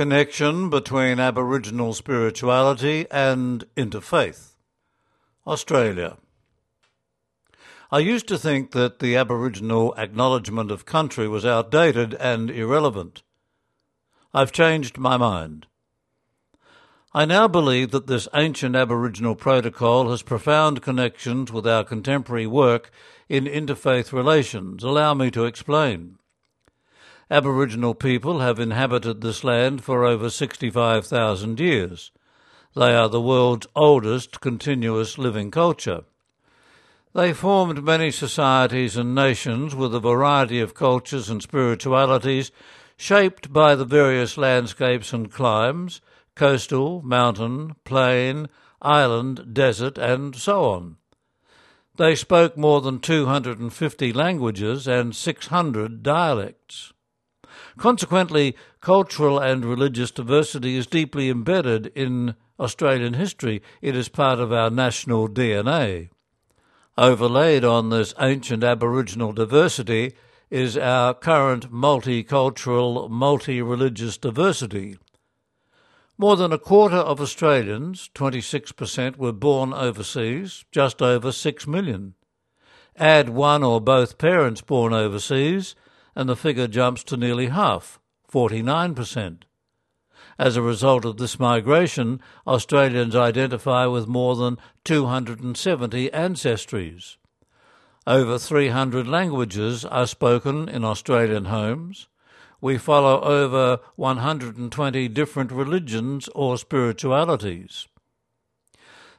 Connection between Aboriginal spirituality and interfaith. Australia. I used to think that the Aboriginal acknowledgement of country was outdated and irrelevant. I've changed my mind. I now believe that this ancient Aboriginal protocol has profound connections with our contemporary work in interfaith relations. Allow me to explain. Aboriginal people have inhabited this land for over 65,000 years. They are the world's oldest continuous living culture. They formed many societies and nations with a variety of cultures and spiritualities shaped by the various landscapes and climes coastal, mountain, plain, island, desert, and so on. They spoke more than 250 languages and 600 dialects. Consequently, cultural and religious diversity is deeply embedded in Australian history. It is part of our national DNA. Overlaid on this ancient Aboriginal diversity is our current multicultural, multi religious diversity. More than a quarter of Australians, 26%, were born overseas, just over 6 million. Add one or both parents born overseas, and the figure jumps to nearly half, 49%. As a result of this migration, Australians identify with more than 270 ancestries. Over 300 languages are spoken in Australian homes. We follow over 120 different religions or spiritualities.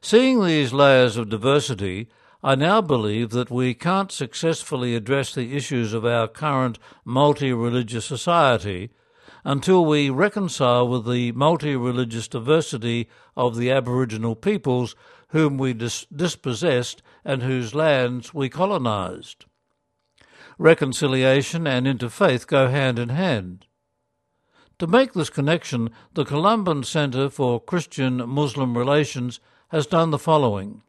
Seeing these layers of diversity, I now believe that we can't successfully address the issues of our current multi religious society until we reconcile with the multi religious diversity of the Aboriginal peoples whom we dis- dispossessed and whose lands we colonised. Reconciliation and interfaith go hand in hand. To make this connection, the Columban Centre for Christian Muslim Relations has done the following.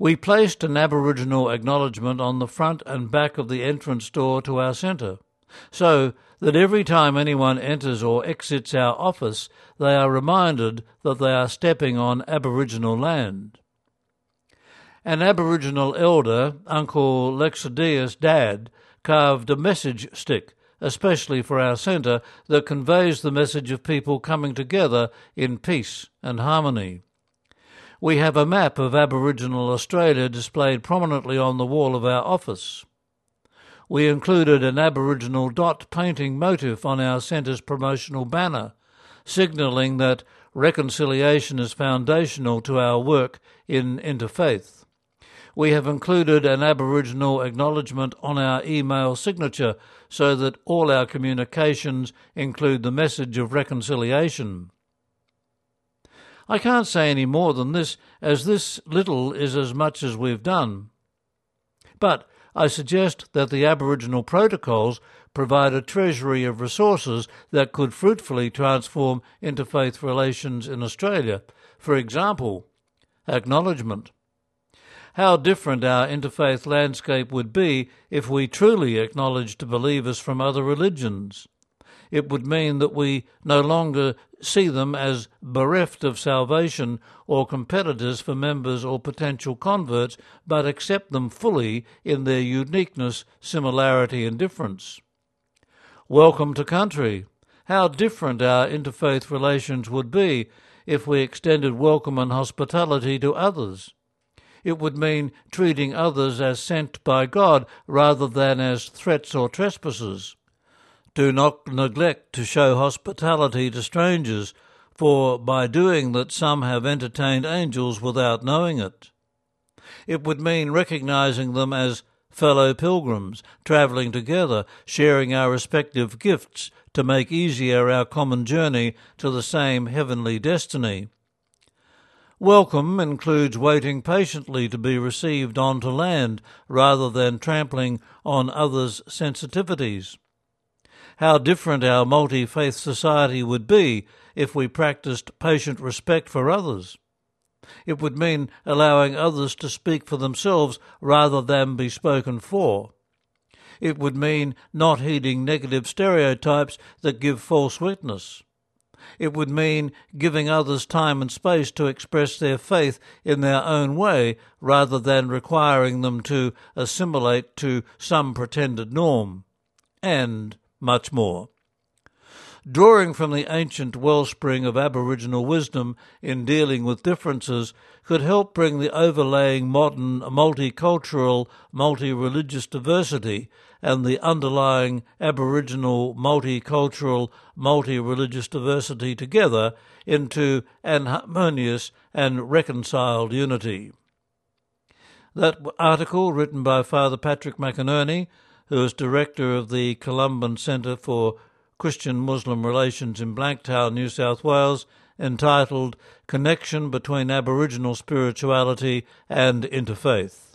We placed an Aboriginal acknowledgement on the front and back of the entrance door to our centre, so that every time anyone enters or exits our office, they are reminded that they are stepping on Aboriginal land. An Aboriginal elder, Uncle Lexadius Dad, carved a message stick especially for our centre, that conveys the message of people coming together in peace and harmony. We have a map of Aboriginal Australia displayed prominently on the wall of our office. We included an Aboriginal dot painting motif on our centre's promotional banner, signalling that reconciliation is foundational to our work in interfaith. We have included an Aboriginal acknowledgement on our email signature so that all our communications include the message of reconciliation. I can't say any more than this, as this little is as much as we've done. But I suggest that the Aboriginal protocols provide a treasury of resources that could fruitfully transform interfaith relations in Australia. For example, acknowledgement. How different our interfaith landscape would be if we truly acknowledged believers from other religions it would mean that we no longer see them as bereft of salvation or competitors for members or potential converts, but accept them fully in their uniqueness, similarity, and difference. Welcome to country. How different our interfaith relations would be if we extended welcome and hospitality to others. It would mean treating others as sent by God rather than as threats or trespassers. Do not neglect to show hospitality to strangers, for by doing that some have entertained angels without knowing it. It would mean recognizing them as fellow pilgrims, travelling together, sharing our respective gifts to make easier our common journey to the same heavenly destiny. Welcome includes waiting patiently to be received onto land rather than trampling on others' sensitivities how different our multi faith society would be if we practiced patient respect for others. It would mean allowing others to speak for themselves rather than be spoken for. It would mean not heeding negative stereotypes that give false witness. It would mean giving others time and space to express their faith in their own way rather than requiring them to assimilate to some pretended norm. And much more. Drawing from the ancient wellspring of Aboriginal wisdom in dealing with differences could help bring the overlaying modern multicultural, multi religious diversity and the underlying Aboriginal multicultural, multi religious diversity together into an harmonious and reconciled unity. That article, written by Father Patrick McInerney, who is director of the Columban Centre for Christian Muslim Relations in Blacktown, New South Wales, entitled Connection Between Aboriginal Spirituality and Interfaith.